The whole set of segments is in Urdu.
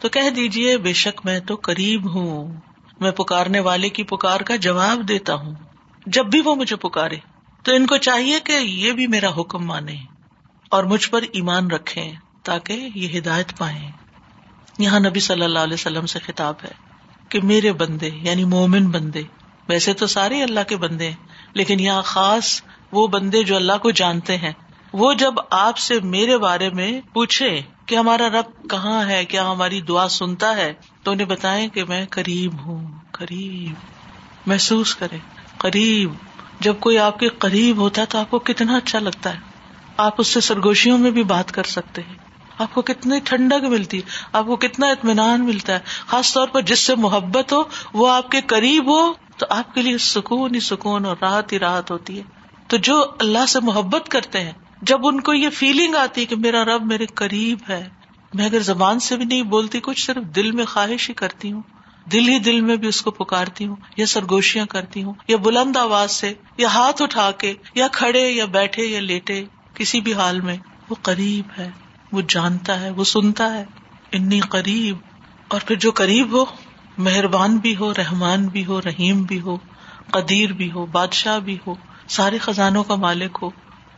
تو کہہ دیجیے بے شک میں تو قریب ہوں۔ میں پکارنے والے کی پکار کا جواب دیتا ہوں۔ جب بھی وہ مجھے پکارے، تو ان کو چاہیے کہ یہ بھی میرا حکم مانے اور مجھ پر ایمان رکھے تاکہ یہ ہدایت پائے یہاں نبی صلی اللہ علیہ وسلم سے خطاب ہے کہ میرے بندے یعنی مومن بندے، ویسے تو سارے اللہ کے بندے ہیں، لیکن یہاں خاص وہ بندے جو اللہ کو جانتے ہیں، وہ جب آپ سے میرے بارے میں پوچھے کہ ہمارا رب کہاں ہے؟ کیا ہماری دعا سنتا ہے؟ تو انہیں بتائیں کہ میں قریب ہوں، قریب۔ محسوس کرے قریب۔ جب کوئی آپ کے قریب ہوتا ہے تو آپ کو کتنا اچھا لگتا ہے۔ آپ اس سے سرگوشیوں میں بھی بات کر سکتے ہیں۔ آپ کو کتنی ٹھنڈک ملتی ہے، آپ کو کتنا اطمینان ملتا ہے۔ خاص طور پر جس سے محبت ہو، وہ آپ کے قریب ہو، تو آپ کے لیے سکون ہی سکون اور راحت ہی راحت ہوتی ہے۔ تو جو اللہ سے محبت کرتے ہیں جب ان کو یہ فیلنگ آتی کہ میرا رب میرے قریب ہے، میں اگر زبان سے بھی نہیں بولتی، کچھ صرف دل میں خواہش ہی کرتی ہوں۔ دل ہی دل میں بھی اس کو پکارتی ہوں، یا سرگوشیاں کرتی ہوں، یا بلند آواز سے، یا ہاتھ اٹھا کے، یا کھڑے، یا بیٹھے، یا لیٹے، کسی بھی حال میں۔ وہ قریب ہے، وہ جانتا ہے، وہ سنتا ہے۔ انی قریب۔ اور پھر جو قریب ہو، مہربان بھی ہو، رحمان بھی ہو، رحیم بھی ہو، قدیر بھی ہو، بادشاہ بھی ہو، سارے خزانوں کا مالک ہو۔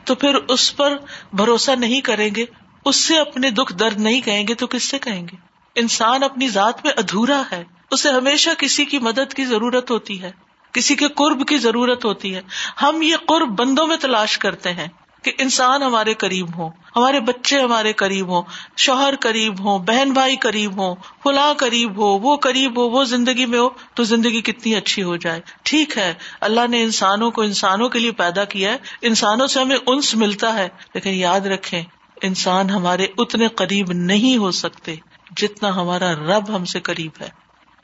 تو پھر اس پر بھروسہ نہیں کریں گے؟ اس سے اپنے دکھ درد نہیں کہیں گے تو کس سے کہیں گے؟ انسان اپنی ذات میں ادھورا ہے۔ اسے ہمیشہ کسی کی مدد کی ضرورت ہوتی ہے۔ کسی کے قرب کی ضرورت ہوتی ہے۔ ہم یہ قرب بندوں میں تلاش کرتے ہیں۔ کہ انسان ہمارے قریب ہو ہمارے بچے ہمارے قریب ہو شوہر قریب ہو بہن بھائی قریب ہو فلاں قریب ہو، وہ قریب ہو، وہ زندگی میں ہو، تو زندگی کتنی اچھی ہو جائے۔ ٹھیک ہے، اللہ نے انسانوں کو انسانوں کے لیے پیدا کیا ہے، انسانوں سے ہمیں انس ملتا ہے، لیکن یاد رکھے انسان ہمارے اتنے قریب نہیں ہو سکتے جتنا ہمارا رب ہم سے قریب ہے،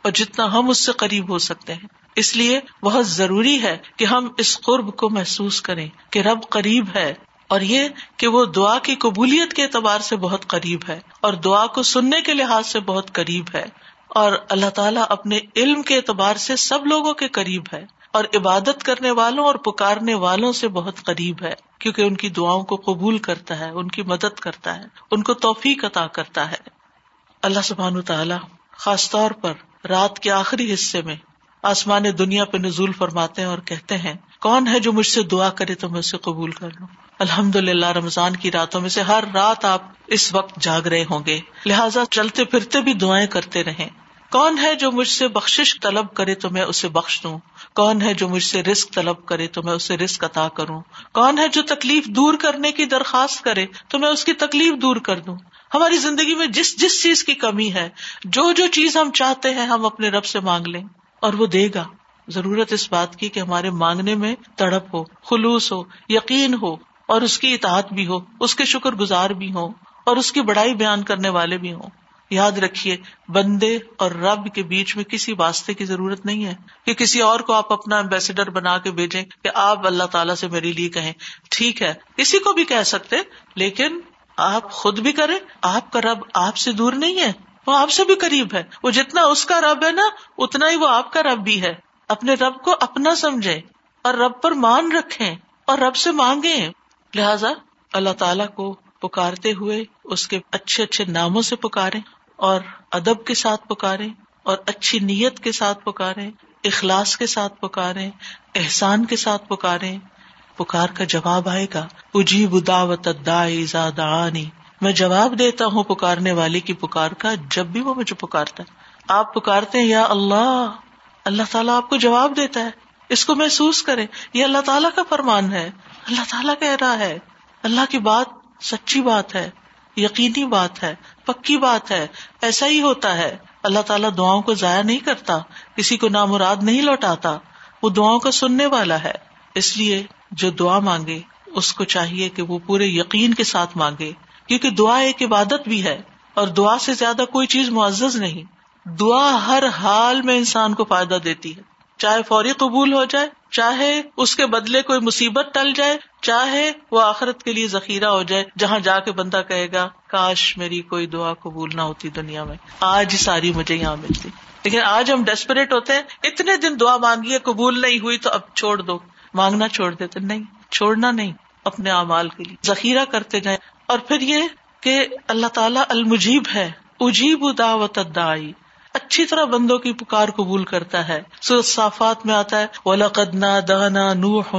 اور جتنا ہم اس سے قریب ہو سکتے ہیں۔ اس لیے بہت ضروری ہے کہ ہم اس قرب کو محسوس کریں کہ رب قریب ہے اور یہ کہ وہ دعا کی قبولیت کے اعتبار سے بہت قریب ہے اور دعا کو سننے کے لحاظ سے بہت قریب ہے اور اللہ تعالیٰ اپنے علم کے اعتبار سے سب لوگوں کے قریب ہے اور عبادت کرنے والوں اور پکارنے والوں سے بہت قریب ہے کیونکہ ان کی دعاؤں کو قبول کرتا ہے، ان کی مدد کرتا ہے، ان کو توفیق عطا کرتا ہے۔ اللہ سبحان تعالیٰ خاص طور پر رات کے آخری حصے میں آسمان دنیا پہ نزول فرماتے ہیں اور کہتے ہیں، کون ہے جو مجھ سے دعا کرے تو میں اسے قبول کر لوں؟ الحمد للہ رمضان کی راتوں میں سے ہر رات آپ اس وقت جاگ رہے ہوں گے۔ لہٰذا چلتے پھرتے بھی دعائیں کرتے رہے کون ہے جو مجھ سے بخش طلب کرے تو میں اسے بخش دوں؟ کون ہے جو مجھ سے رسک طلب کرے تو میں اسے رسک عطا کروں؟ کون ہے جو تکلیف دور کرنے کی درخواست کرے تو میں اس کی تکلیف دور کر دوں؟ ہماری زندگی میں جس جس چیز کی کمی ہے، جو جو چیز ہم چاہتے ہیں، ہم اپنے رب سے مانگ لیں۔ اور وہ دے گا۔ ضرورت اس بات کی کہ ہمارے مانگنے میں تڑپ ہو، خلوص ہو، یقین ہو، اور اس کی اطاعت بھی ہو، اس کے شکر گزار بھی ہو اور اس کی بڑائی بیان کرنے والے بھی ہوں۔ یاد رکھیے، بندے اور رب کے بیچ میں کسی واسطے کی ضرورت نہیں ہے کہ کسی اور کو آپ اپنا امبیسڈر بنا کے بھیجیں کہ آپ اللہ تعالیٰ سے میرے لیے کہیں۔ ٹھیک ہے کسی کو بھی کہہ سکتے، لیکن آپ خود بھی کریں، آپ کا رب آپ سے دور نہیں ہے۔ وہ آپ سے بھی قریب ہے۔ وہ جتنا اس کا رب ہے نا، اتنا ہی وہ آپ کا رب بھی ہے۔ اپنے رب کو اپنا سمجھے اور رب پر مان رکھے اور رب سے مانگے لہذا اللہ تعالی کو پکارتے ہوئے اس کے اچھے اچھے ناموں سے پکارے اور ادب کے ساتھ پکارے اور اچھی نیت کے ساتھ پکارے اخلاص کے ساتھ پکارے احسان کے ساتھ پکارے پکار کا جواب آئے گا۔ اجیب دعوت دعانی۔ میں جواب دیتا ہوں پکارنے والے کی پکار کا، جب بھی وہ مجھے پکارتا ہے۔ آپ پکارتے ہیں، یا اللہ اللہ تعالیٰ آپ کو جواب دیتا ہے۔ اس کو محسوس کرے یہ اللہ تعالیٰ کا فرمان ہے۔ اللہ تعالیٰ کہہ رہا ہے۔ اللہ کی بات سچی بات ہے، یقینی بات ہے، پکی بات ہے، ایسا ہی ہوتا ہے۔ اللہ تعالیٰ دعاؤں کو ضائع نہیں کرتا، کسی کو نامراد نہیں لوٹاتا۔ وہ دعاؤں کو سننے والا ہے۔ اس لیے جو دعا مانگے، اس کو چاہیے کہ وہ پورے یقین کے ساتھ مانگے۔ کیونکہ دعا ایک عبادت بھی ہے اور دعا سے زیادہ کوئی چیز معزز نہیں۔ دعا ہر حال میں انسان کو فائدہ دیتی ہے۔ چاہے فوری قبول ہو جائے، چاہے اس کے بدلے کوئی مصیبت ٹل جائے، چاہے وہ آخرت کے لیے ذخیرہ ہو جائے، جہاں جا کے بندہ کہے گا، کاش میری کوئی دعا قبول نہ ہوتی دنیا میں۔ آج ہی ساری مجھے یہاں ملتی۔ لیکن آج ہم ڈیسپریٹ ہوتے ہیں، اتنے دن دعا مانگی قبول نہیں ہوئی تو اب چھوڑ دو۔ مانگنا چھوڑ دیتے، نہیں، چھوڑنا نہیں، اپنے اعمال کے لیے۔ ذخیرہ کرتے جائیں۔ اور پھر یہ کہ اللہ تعالیٰ المجیب ہے، اجیب دعوت دائی اچھی طرح بندوں کی پکار قبول کرتا ہے۔ سو صافات میں آتا ہے ولاقد دانا نوح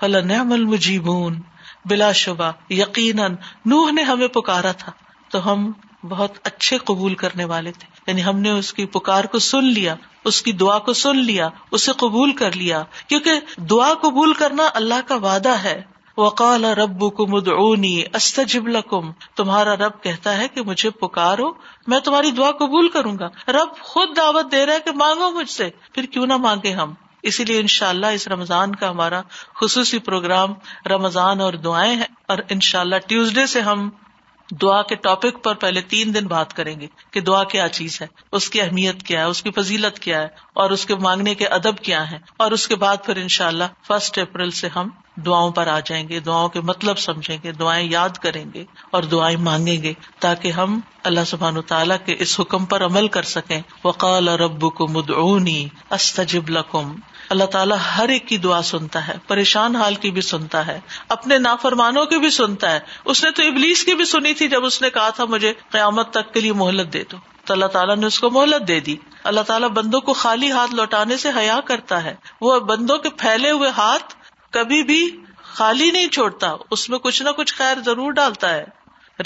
فلنعم المجیبون بلا شبہ، یقیناً نوح نے ہمیں پکارا تھا۔ تو ہم بہت اچھے قبول کرنے والے تھے۔ یعنی ہم نے اس کی پکار کو سن لیا، اس کی دعا کو سن لیا، اسے قبول کر لیا۔ کیونکہ دعا قبول کرنا اللہ کا وعدہ ہے۔ وقال رب کم ادعونی استجب لکم، تمہارا رب کہتا ہے کہ مجھے پکارو، میں تمہاری دعا قبول کروں گا۔ رب خود دعوت دے رہا ہے کہ مانگو مجھ سے، پھر کیوں نہ مانگے ہم؟ اسی لیے ان شاء اللہ اس رمضان کا ہمارا خصوصی پروگرام رمضان اور دعائیں ہیں، اور ان شاء اللہ ٹیوزڈے سے ہم دعا کے ٹاپک پر پہلے تین دن بات کریں گے کہ دعا کیا چیز ہے، اس کی اہمیت کیا ہے، اس کی فضیلت کیا ہے، اور اس کے مانگنے کے ادب کیا ہے اور اس کے بعد پھر ان شاء اللہ فرسٹ اپریل سے ہم دعاؤں پر آ جائیں گے، دعاؤں کے مطلب سمجھیں گے، دعائیں یاد کریں گے اور دعائیں مانگیں گے تاکہ ہم اللہ سبحان تعالیٰ کے اس حکم پر عمل کر سکیں۔ وقال رب کو مدعونی استجب لکم اللہ تعالیٰ ہر ایک کی دعا سنتا ہے، پریشان حال کی بھی سنتا ہے، اپنے نافرمانوں کی بھی سنتا ہے۔ اس نے تو ابلیس کی بھی سنی تھی جب اس نے کہا تھا مجھے قیامت تک کے لیے مہلت دے دو۔ تو اللہ تعالیٰ نے اس کو مہلت دے دی۔ اللہ تعالیٰ بندوں کو خالی ہاتھ لوٹانے سے حیا کرتا ہے۔ وہ بندوں کے پھیلے ہوئے ہاتھ کبھی بھی خالی نہیں چھوڑتا، اس میں کچھ نہ کچھ خیر ضرور ڈالتا ہے۔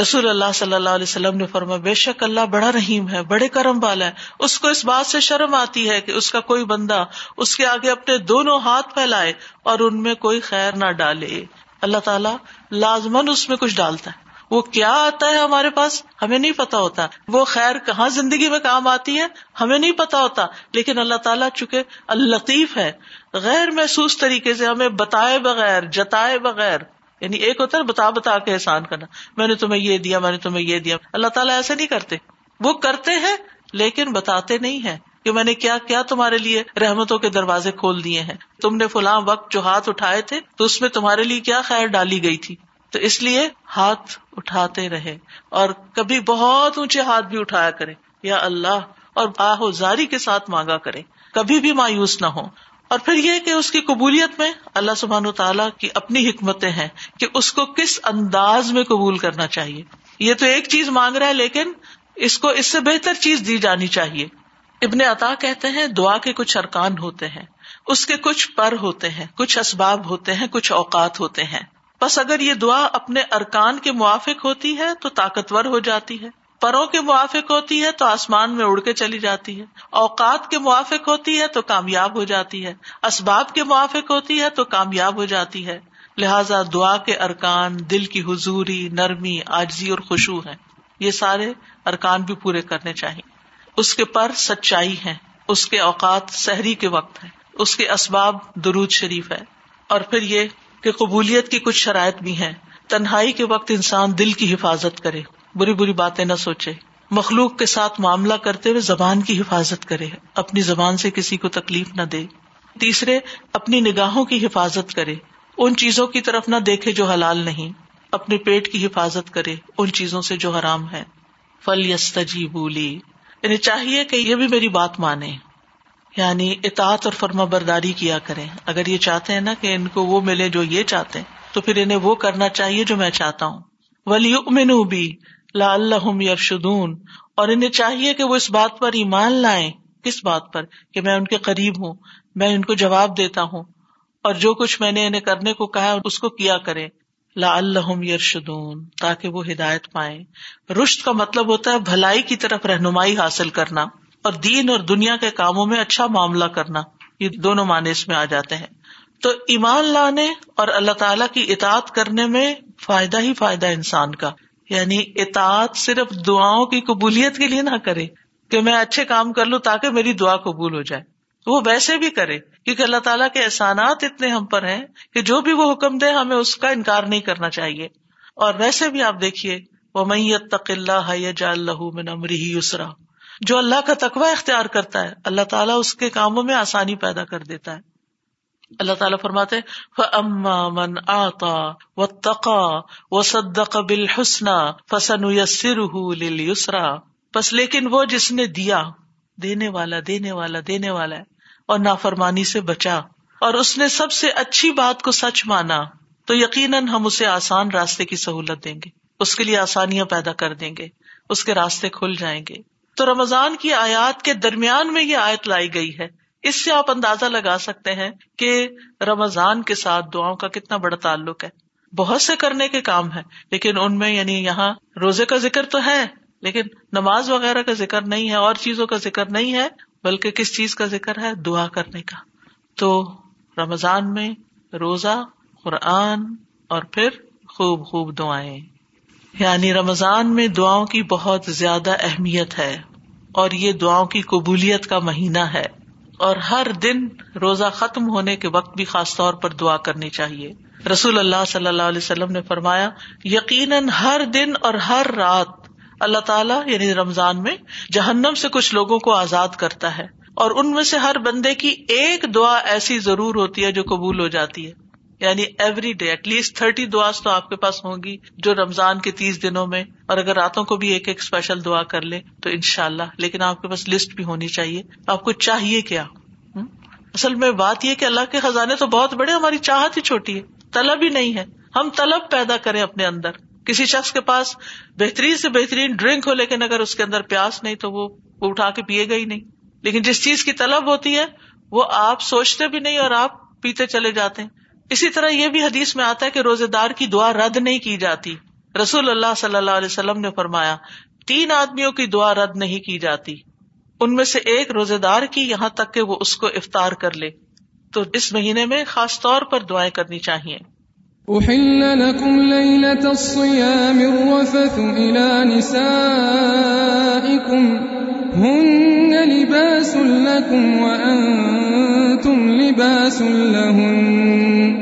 رسول اللہ صلی اللہ علیہ وسلم نے فرما بے شک اللہ بڑا رحیم ہے، بڑے کرم والا ہے۔ اس کو اس بات سے شرم آتی ہے کہ اس کا کوئی بندہ اس کے آگے اپنے دونوں ہاتھ پھیلائے اور ان میں کوئی خیر نہ ڈالے۔ اللہ تعالیٰ لازمن اس میں کچھ ڈالتا ہے۔ وہ کیا آتا ہے ہمارے پاس؟ ہمیں نہیں پتا ہوتا۔ وہ خیر کہاں زندگی میں کام آتی ہے؟ ہمیں نہیں پتا ہوتا۔ لیکن اللہ تعالیٰ چونکہ الطیف ہے، غیر محسوس طریقے سے ہمیں بتائے بغیر، جتائے بغیر یعنی ایک ہوتا ہے بتا بتا کے احسان کرنا۔ میں نے تمہیں یہ دیا، میں نے تمہیں یہ دیا۔ اللہ تعالیٰ ایسے نہیں کرتے۔ وہ کرتے ہیں لیکن بتاتے نہیں ہے کہ میں نے کیا کیا تمہارے لیے رحمتوں کے دروازے کھول دیے ہیں۔ تم نے فلاں وقت جو ہاتھ اٹھائے تھے، تو اس میں تمہارے لیے کیا خیر ڈالی گئی تھی۔ تو اس لیے ہاتھ اٹھاتے رہے اور کبھی بہت اونچے ہاتھ بھی اٹھایا کرے۔ یا اللہ اور آہو زاری کے ساتھ مانگا کرے۔ کبھی بھی مایوس نہ ہو۔ اور پھر یہ کہ اس کی قبولیت میں اللہ سبحان و تعالیٰ کی اپنی حکمتیں ہیں کہ اس کو کس انداز میں قبول کرنا چاہیے۔ یہ تو ایک چیز مانگ رہا ہے لیکن اس کو اس سے بہتر چیز دی جانی چاہیے۔ ابن عطا کہتے ہیں، دعا کے کچھ ارکان ہوتے ہیں، اس کے کچھ پر ہوتے ہیں، کچھ اسباب ہوتے ہیں، کچھ اوقات ہوتے ہیں۔ بس اگر یہ دعا اپنے ارکان کے موافق ہوتی ہے تو طاقتور ہو جاتی ہے۔ پروں کے موافق ہوتی ہے تو آسمان میں اڑ کے چلی جاتی ہے۔ اوقات کے موافق ہوتی ہے تو کامیاب ہو جاتی ہے۔ اسباب کے موافق ہوتی ہے تو کامیاب ہو جاتی ہے۔ لہذا دعا کے ارکان دل کی حضوری، نرمی آجزی اور خوشبو ہے یہ سارے ارکان بھی پورے کرنے چاہیے۔ اس کے پر سچائی ہے۔ اس کے اوقات سحری کے وقت ہے اس کے اسباب درود شریف ہے اور پھر یہ کہ قبولیت کی کچھ شرائط بھی ہیں۔ تنہائی کے وقت انسان دل کی حفاظت کرے۔ بری بری باتیں نہ سوچے۔ مخلوق کے ساتھ معاملہ کرتے ہوئے زبان کی حفاظت کرے۔ اپنی زبان سے کسی کو تکلیف نہ دے۔ تیسرے، اپنی نگاہوں کی حفاظت کرے۔ ان چیزوں کی طرف نہ دیکھے جو حلال نہیں۔ اپنے پیٹ کی حفاظت کرے۔ ان چیزوں سے جو حرام ہے۔ فل یستجی بولی انہیں یعنی چاہیے کہ یہ بھی میری بات مانے۔ یعنی اطاعت اور فرما برداری کیا کریں۔ اگر یہ چاہتے ہیں نا کہ ان کو وہ ملے جو یہ چاہتے ہیں، تو پھر انہیں وہ کرنا چاہیے جو میں چاہتا ہوں۔ ولی بھی لا اللہ یرشدون، اور انہیں چاہیے کہ وہ اس بات پر ایمان لائیں، کس بات پر؟ کہ میں ان کے قریب ہوں، میں ان کو جواب دیتا ہوں، اور جو کچھ میں نے انہیں کرنے کو کہا اس کو کیا کرے لا اللہ یرشدون، تاکہ وہ ہدایت پائے رشت کا مطلب ہوتا ہے بھلائی کی طرف رہنمائی حاصل کرنا، اور دین اور دنیا کے کاموں میں اچھا معاملہ کرنا، یہ دونوں معنی اس میں آ جاتے ہیں۔ تو ایمان لانے اور اللہ تعالی کی اطاعت کرنے میں فائدہ ہی فائدہ انسان کا۔ یعنی اطاعت صرف دعاؤں کی قبولیت کے لیے نہ کرے کہ میں اچھے کام کر لوں تاکہ میری دعا قبول ہو جائے۔ وہ ویسے بھی کرے، کیونکہ اللہ تعالیٰ کے احسانات اتنے ہم پر ہیں کہ جو بھی وہ حکم دے، ہمیں اس کا انکار نہیں کرنا چاہیے۔ اور ویسے بھی آپ دیکھیے وہ میت تق اللہ اللہ من امری یسرا جو اللہ کا تقوی اختیار کرتا ہے، اللہ تعالیٰ اس کے کاموں میں آسانی پیدا کر دیتا ہے۔ اللہ تعالیٰ فرماتے من آتا و تقا و صدق بل حسنا فسن یسرا بس لیکن وہ جس نے دیا، دینے والا دینے والا دینے والا ہے، اور نافرمانی سے بچا، اور اس نے سب سے اچھی بات کو سچ مانا، تو یقیناً ہم اسے آسان راستے کی سہولت دیں گے، اس کے لیے آسانیاں پیدا کر دیں گے، اس کے راستے کھل جائیں گے۔ تو رمضان کی آیات کے درمیان میں یہ آیت لائی گئی ہے اس سے آپ اندازہ لگا سکتے ہیں کہ رمضان کے ساتھ دعاؤں کا کتنا بڑا تعلق ہے۔ بہت سے کرنے کے کام ہے لیکن ان میں یعنی یہاں روزے کا ذکر تو ہے، لیکن نماز وغیرہ کا ذکر نہیں ہے، اور چیزوں کا ذکر نہیں ہے، بلکہ کس چیز کا ذکر ہے؟ دعا کرنے کا۔ تو رمضان میں روزہ، قرآن اور پھر خوب خوب دعائیں۔ یعنی رمضان میں دعاؤں کی بہت زیادہ اہمیت ہے، اور یہ دعاؤں کی قبولیت کا مہینہ ہے۔ اور ہر دن روزہ ختم ہونے کے وقت بھی خاص طور پر دعا کرنی چاہیے۔ رسول اللہ صلی اللہ علیہ وسلم نے فرمایا، یقیناً ہر دن اور ہر رات اللہ تعالیٰ یعنی رمضان میں، جہنم سے کچھ لوگوں کو آزاد کرتا ہے۔ اور ان میں سے ہر بندے کی ایک دعا ایسی ضرور ہوتی ہے جو قبول ہو جاتی ہے۔ یعنی every day at least thirty دعا تو آپ کے پاس ہوں گی جو رمضان کے تیس دنوں میں، اور اگر راتوں کو بھی ایک ایک اسپیشل دعا کر لے تو ان شاء اللہ لیکن آپ کے پاس لسٹ بھی ہونی چاہیے۔ آپ کو چاہیے کیا؟ اصل میں بات یہ کہ اللہ کے خزانے تو بہت بڑے، ہماری چاہت ہی چھوٹی ہے، طلب ہی نہیں ہے۔ ہم طلب پیدا کریں اپنے اندر۔ کسی شخص کے پاس بہترین سے بہترین ڈرنک ہو، لیکن اگر اس کے اندر پیاس نہیں تو وہ اٹھا کے پیے گا ہی نہیں۔ لیکن جس چیز کی طلب ہوتی ہے، وہ آپ سوچتے بھی نہیں اور آپ پیتے چلے جاتے ہیں۔ اسی طرح یہ بھی حدیث میں آتا ہے کہ روزے دار کی دعا رد نہیں کی جاتی۔ رسول اللہ صلی اللہ علیہ وسلم نے فرمایا، تین آدمیوں کی دعا رد نہیں کی جاتی۔ ان میں سے ایک روزے دار کی، یہاں تک کہ وہ اس کو افطار کر لے۔ تو اس مہینے میں خاص طور پر دعائیں کرنی چاہیے۔ أحل لكم ليلة الصيام الرفث إلى نسائكم هن لباس لكم وأنتم لباس لهن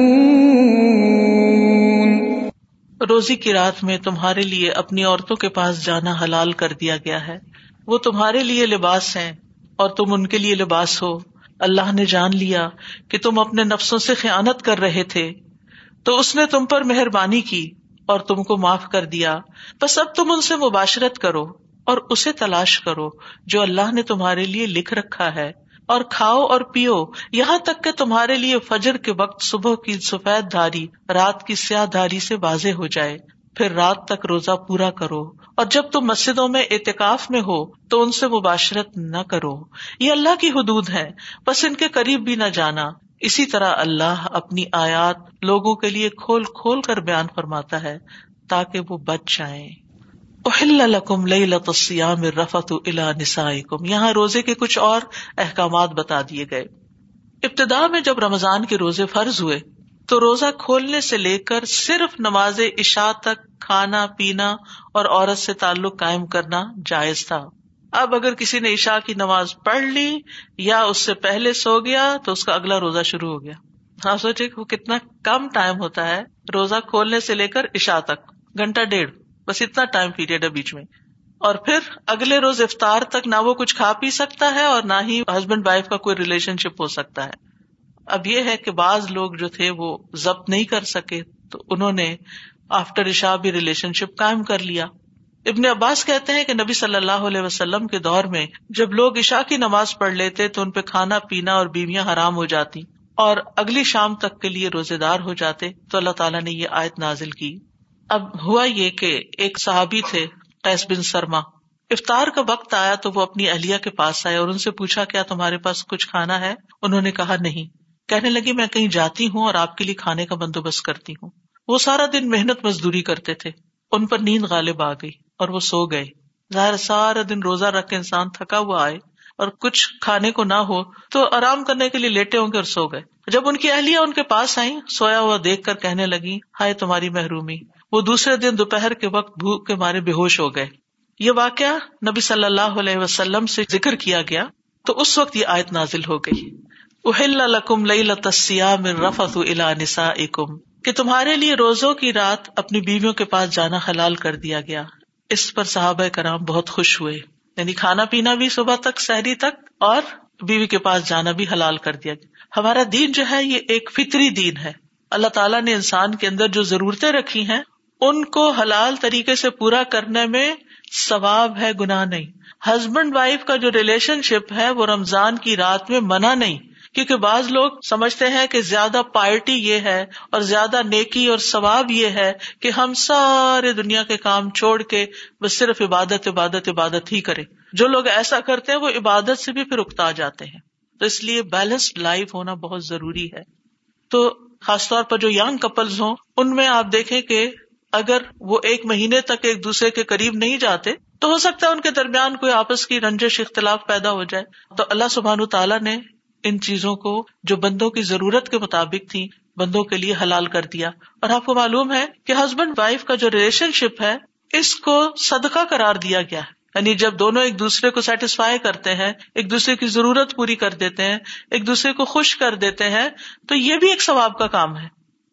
روزی کی رات میں تمہارے لیے اپنی عورتوں کے پاس جانا حلال کر دیا گیا ہے۔ وہ تمہارے لیے لباس ہیں اور تم ان کے لیے لباس ہو۔ اللہ نے جان لیا کہ تم اپنے نفسوں سے خیانت کر رہے تھے۔ تو اس نے تم پر مہربانی کی اور تم کو معاف کر دیا۔ بس اب تم ان سے مباشرت کرو اور اسے تلاش کرو جو اللہ نے تمہارے لیے لکھ رکھا ہے۔ اور کھاؤ اور پیو، یہاں تک کہ تمہارے لیے فجر کے وقت صبح کی سفید دھاری رات کی سیاہ دھاری سے واضح ہو جائے۔ پھر رات تک روزہ پورا کرو۔ اور جب تم مسجدوں میں اعتکاف میں ہو، تو ان سے مباشرت نہ کرو۔ یہ اللہ کی حدود ہے بس ان کے قریب بھی نہ جانا۔ اسی طرح اللہ اپنی آیات لوگوں کے لیے کھول کھول کر بیان فرماتا ہے تاکہ وہ بچ جائیں۔ لکم السیام رفت الا نسائکم۔ یہاں روزے کے کچھ اور احکامات بتا دیے گئے۔ ابتدا میں جب رمضان کے روزے فرض ہوئے، تو روزہ کھولنے سے لے کر صرف نماز عشاء تک کھانا، پینا اور عورت سے تعلق قائم کرنا جائز تھا۔ اب اگر کسی نے عشاء کی نماز پڑھ لی یا اس سے پہلے سو گیا، تو اس کا اگلا روزہ شروع ہو گیا۔ ہاں سوچے وہ کتنا کم ٹائم ہوتا ہے روزہ کھولنے سے لے کر عشاء تک۔ گھنٹہ ڈیڑھ۔ بس اتنا ٹائم پیریڈ ہے بیچ میں۔ اور پھر اگلے روز افطار تک نہ وہ کچھ کھا پی سکتا ہے اور نہ ہی ہسبینڈ وائف کا کوئی ریلیشن شپ ہو سکتا ہے۔ اب یہ ہے کہ بعض لوگ جو تھے وہ ضبط نہیں کر سکے تو انہوں نے آفٹر عشاء بھی ریلیشن شپ قائم کر لیا۔ ابن عباس کہتے ہیں کہ نبی صلی اللہ علیہ وسلم کے دور میں جب لوگ عشاء کی نماز پڑھ لیتے تو ان پہ کھانا پینا اور بیویاں حرام ہو جاتی اور اگلی شام تک کے لیے روزے دار ہو جاتے تو اللہ تعالیٰ نے یہ آیت نازل کی۔ اب ہوا یہ کہ ایک صحابی تھے، قیس بن سرما۔ افطار کا وقت آیا تو وہ اپنی اہلیہ کے پاس آئے اور ان سے پوچھا، کیا تمہارے پاس کچھ کھانا ہے؟ انہوں نے کہا، نہیں۔ کہنے لگی، میں کہیں جاتی ہوں اور آپ کے لیے کھانے کا بندوبست کرتی ہوں۔ وہ سارا دن محنت مزدوری کرتے تھے۔ ان پر نیند غالب آ گئی اور وہ سو گئے۔ ظاہر سارا دن روزہ رکھ کے انسان تھکا ہوا آئے اور کچھ کھانے کو نہ ہو تو آرام کرنے کے لیے لیٹے ہوں گے اور سو گئے۔ جب ان کی اہلیہ ان کے پاس آئی سویا ہوا دیکھ کر کہنے لگی ہائے تمہاری محرومی۔ وہ دوسرے دن دوپہر کے وقت بھوک کے مارے بے ہوش ہو گئے۔ یہ واقعہ نبی صلی اللہ علیہ وسلم سے ذکر کیا گیا تو اس وقت یہ آیت نازل ہو گئی۔ اہل لکم لسیام رفت الا نسا کہ تمہارے لیے روزوں کی رات اپنی بیویوں کے پاس جانا حلال کر دیا گیا۔ اس پر صحابہ کرام بہت خوش ہوئے۔ یعنی کھانا پینا بھی صبح تک، سحری تک، اور بیوی کے پاس جانا بھی حلال کر دیا گیا۔ ہمارا دین جو ہے، یہ ایک فطری دین ہے۔ اللہ تعالیٰ نے انسان کے اندر جو ضرورتیں رکھی ہیں ان کو حلال طریقے سے پورا کرنے میں ثواب ہے، گناہ نہیں۔ ہسبینڈ وائف کا جو ریلیشن شپ ہے، وہ رمضان کی رات میں منع نہیں۔ کیونکہ بعض لوگ سمجھتے ہیں کہ زیادہ پارٹی یہ ہے اور زیادہ نیکی اور ثواب یہ ہے کہ ہم سارے دنیا کے کام چھوڑ کے بس صرف عبادت عبادت عبادت ہی کرے جو لوگ ایسا کرتے ہیں، وہ عبادت سے بھی پھر اکتا جاتے ہیں۔ تو اس لیے بیلنسڈ لائف ہونا بہت ضروری ہے۔ تو خاص طور پر جو یگ کپلز ہوں، ان میں آپ دیکھیں کہ اگر وہ ایک مہینے تک ایک دوسرے کے قریب نہیں جاتے، تو ہو سکتا ہے ان کے درمیان کوئی آپس کی رنجش، اختلاف پیدا ہو جائے۔ تو اللہ سبحان تعالیٰ نے ان چیزوں کو جو بندوں کی ضرورت کے مطابق تھی، بندوں کے لیے حلال کر دیا۔ اور آپ کو معلوم ہے کہ ہسبینڈ وائف کا جو ریلیشن شپ ہے، اس کو صدقہ قرار دیا گیا ہے۔ یعنی جب دونوں ایک دوسرے کو سیٹسفائی کرتے ہیں، ایک دوسرے کی ضرورت پوری کر دیتے ہیں، ایک دوسرے کو خوش کر دیتے ہیں، تو یہ بھی ایک ثواب کا کام ہے۔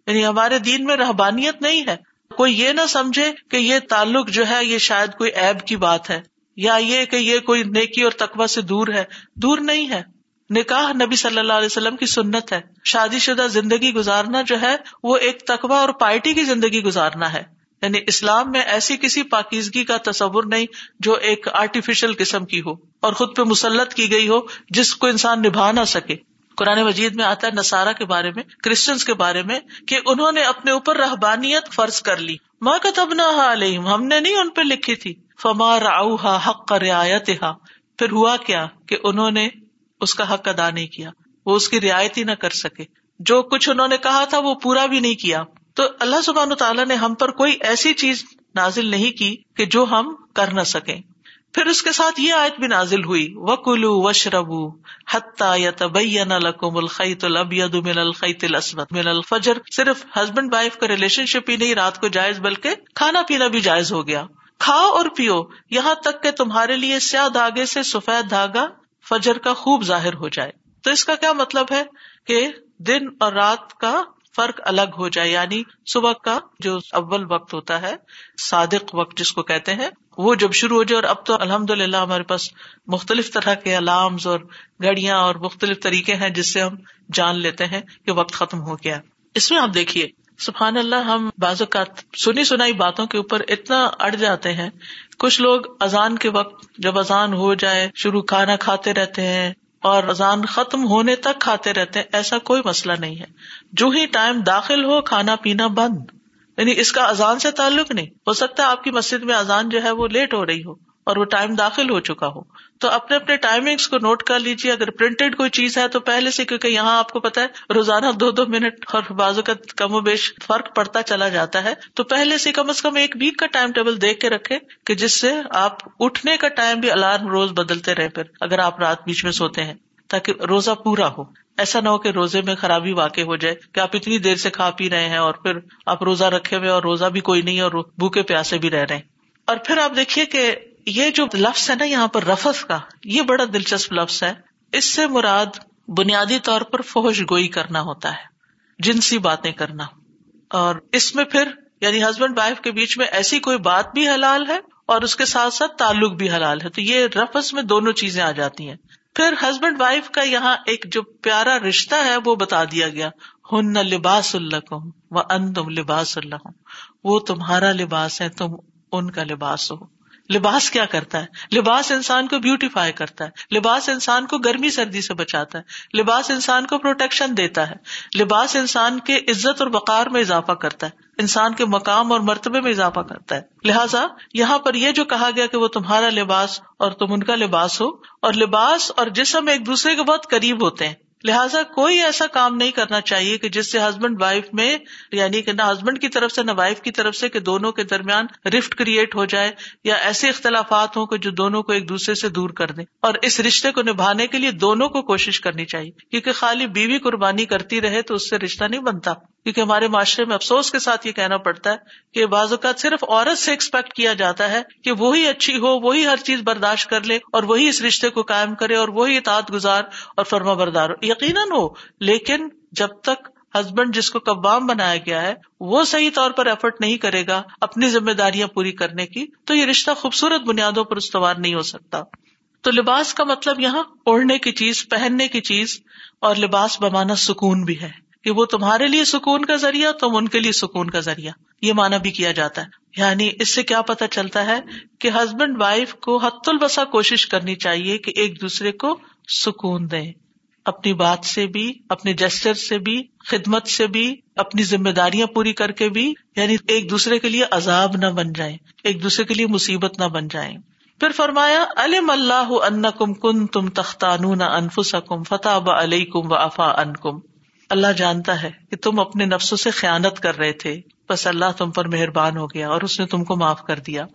یعنی ہمارے دین میں رہبانیت نہیں ہے۔ کوئی یہ نہ سمجھے کہ یہ تعلق جو ہے یہ شاید کوئی ایب کی بات ہے یا یہ کہ یہ کوئی نیکی اور تقوی سے دور ہے دور نہیں ہے نکاح نبی صلی اللہ علیہ وسلم کی سنت ہے شادی شدہ زندگی گزارنا جو ہے وہ ایک تقوا اور پارٹی کی زندگی گزارنا ہے یعنی اسلام میں ایسی کسی پاکیزگی کا تصور نہیں جو ایک آرٹیفیشل قسم کی ہو اور خود پہ مسلط کی گئی ہو جس کو انسان نبھا نہ سکے قرآن مجید میں آتا ہے نسارا کے بارے میں کرسچنس کے بارے میں، کہ انہوں نے اپنے اوپر رہبانیت فرض کر لی۔ ماں کا تب نہ ہم نے نہیں ان پہ لکھی تھی۔ فما راؤ حق کا رعایت پھر ہوا کیا کہ انہوں نے اس کا حق ادا نہیں کیا۔ وہ اس کی رعایت ہی نہ کر سکے۔ جو کچھ انہوں نے کہا تھا وہ پورا بھی نہیں کیا۔ تو اللہ سبحان تعالیٰ نے ہم پر کوئی ایسی چیز نازل نہیں کی کہ جو ہم کر نہ سکیں۔ پھر اس کے ساتھ یہ آیت بھی نازل ہوئی و کلو و شربو یا تبین لکم الخیت الابید من الخیت الاسود من الفجر۔ صرف ہسبینڈ وائف کا ریلیشن شپ ہی نہیں، رات کو جائز، بلکہ کھانا پینا بھی جائز ہو گیا۔ کھاؤ اور پیو، یہاں تک کہ تمہارے لیے سیاہ دھاگے سے سفید دھاگا فجر کا خوب ظاہر ہو جائے۔ تو اس کا کیا مطلب ہے کہ دن اور رات کا فرق الگ ہو جائے یعنی صبح کا جو اول وقت ہوتا ہے، صادق وقت جس کو کہتے ہیں، وہ جب شروع ہو جائے اور اب تو الحمد للہ ہمارے پاس مختلف طرح کے الارمز اور گڑیاں اور مختلف طریقے ہیں جس سے ہم جان لیتے ہیں کہ وقت ختم ہو گیا۔ اس میں آپ دیکھیے، سبحان اللہ، ہم بعض اوقات سنی سنائی باتوں کے اوپر اتنا اڑ جاتے ہیں۔ کچھ لوگ اذان کے وقت جب اذان ہو جائے، شروع کھانا کھاتے رہتے ہیں اور اذان ختم ہونے تک کھاتے رہتے ہیں۔ ایسا کوئی مسئلہ نہیں ہے۔ جو ہی ٹائم داخل ہو، کھانا پینا بند۔ یعنی اس کا اذان سے تعلق نہیں۔ ہو سکتا ہے آپ کی مسجد میں اذان جو ہے وہ لیٹ ہو رہی ہو۔ اور وہ ٹائم داخل ہو چکا ہو۔ تو اپنے اپنے ٹائمنگس کو نوٹ کر لیجیے اگر پرنٹڈ کوئی چیز ہے تو پہلے سے، کیونکہ یہاں آپ کو پتا ہے، روزانہ دو دو منٹ اور بازو کا کم و بیش فرق پڑتا چلا جاتا ہے۔ تو پہلے سے کم از کم ایک ویک کا ٹائم ٹیبل دیکھ کے رکھے کہ جس سے آپ اٹھنے کا ٹائم بھی الارم روز بدلتے رہے۔ پھر اگر آپ رات بیچ میں سوتے ہیں، تاکہ روزہ پورا ہو۔ ایسا نہ ہو کہ روزے میں خرابی واقع ہو جائے کہ آپ اتنی دیر سے کھا پی رہے ہیں اور پھر آپ روزہ رکھے ہوئے اور روزہ بھی کوئی نہیں اور بھوکے پیاسے بھی رہ رہے ہیں۔ اور پھر آپ دیکھیے کہ یہ جو لفظ ہے نا یہاں پر رفت کا، یہ بڑا دلچسپ لفظ ہے۔ اس سے مراد بنیادی طور پر فوج گوئی کرنا ہوتا ہے، جنسی باتیں کرنا۔ اور اس میں پھر یعنی ہسبینڈ وائف کے بیچ میں ایسی کوئی بات بھی حلال ہے اور اس کے ساتھ ساتھ تعلق بھی حلال ہے، تو یہ رفظ میں دونوں چیزیں آ جاتی ہیں۔ پھر ہسبینڈ وائف کا یہاں ایک جو پیارا رشتہ ہے، وہ بتا دیا گیا۔ ہن لباس اللہ و ان تم لباس اللہ وہ تمہارا لباس ہے، تم ان کا لباس ہو۔ لباس کیا کرتا ہے؟ لباس انسان کو بیوٹیفائی کرتا ہے۔ لباس انسان کو گرمی سردی سے بچاتا ہے۔ لباس انسان کو پروٹیکشن دیتا ہے۔ لباس انسان کے عزت اور وقار میں اضافہ کرتا ہے۔ انسان کے مقام اور مرتبے میں اضافہ کرتا ہے۔ لہٰذا یہاں پر یہ جو کہا گیا کہ وہ تمہارا لباس اور تم ان کا لباس ہو اور لباس اور جسم ایک دوسرے کے بہت قریب ہوتے ہیں۔ لہٰذا کوئی ایسا کام نہیں کرنا چاہیے کہ جس سے ہسبینڈ وائف میں یعنی کہ نہ ہسبینڈ کی طرف سے، نہ وائف کی طرف سے کہ دونوں کے درمیان رفٹ کریٹ ہو جائے یا ایسے اختلافات ہوں کہ جو دونوں کو ایک دوسرے سے دور کر دیں۔ اور اس رشتے کو نبھانے کے لیے دونوں کو کوشش کرنی چاہیے۔ کیونکہ خالی بیوی قربانی کرتی رہے تو اس سے رشتہ نہیں بنتا۔ کیونکہ ہمارے معاشرے میں افسوس کے ساتھ یہ کہنا پڑتا ہے کہ بعض اوقات صرف عورت سے ایکسپیکٹ کیا جاتا ہے کہ وہی اچھی ہو، وہی ہر چیز برداشت کر لے اور وہی اس رشتے کو قائم کرے اور وہی اطاعت گزار اور فرما بردار ہو۔ یقیناً ہو، لیکن جب تک ہسبینڈ جس کو کبام بنایا گیا ہے، وہ صحیح طور پر ایفرٹ نہیں کرے گا اپنی ذمہ داریاں پوری کرنے کی، تو یہ رشتہ خوبصورت بنیادوں پر استوار نہیں ہو سکتا۔ تو لباس کا مطلب یہاں اوڑھنے کی چیز، پہننے کی چیز اور لباس بمانا سکون بھی ہے۔ کہ وہ تمہارے لیے سکون کا ذریعہ، تم ان کے لیے سکون کا ذریعہ۔ یہ مانا بھی کیا جاتا ہے۔ یعنی اس سے کیا پتا چلتا ہے کہ ہسبینڈ وائف کو حت البسا کوشش کرنی چاہیے کہ ایک دوسرے کو سکون دیں۔ اپنی بات سے بھی، اپنے جسٹر سے بھی، خدمت سے بھی، اپنی ذمہ داریاں پوری کر کے بھی یعنی ایک دوسرے کے لیے عذاب نہ بن جائیں، ایک دوسرے کے لیے مصیبت نہ بن جائیں۔ پھر فرمایا، علم اللہ ان کم کن تم تختان انفسکم فتح علیہ کم و افا ان کم اللہ جانتا ہے کہ تم اپنے نفسوں سے خیانت کر رہے تھے۔ بس اللہ تم پر مہربان ہو گیا اور اس نے تم کو معاف کر دیا۔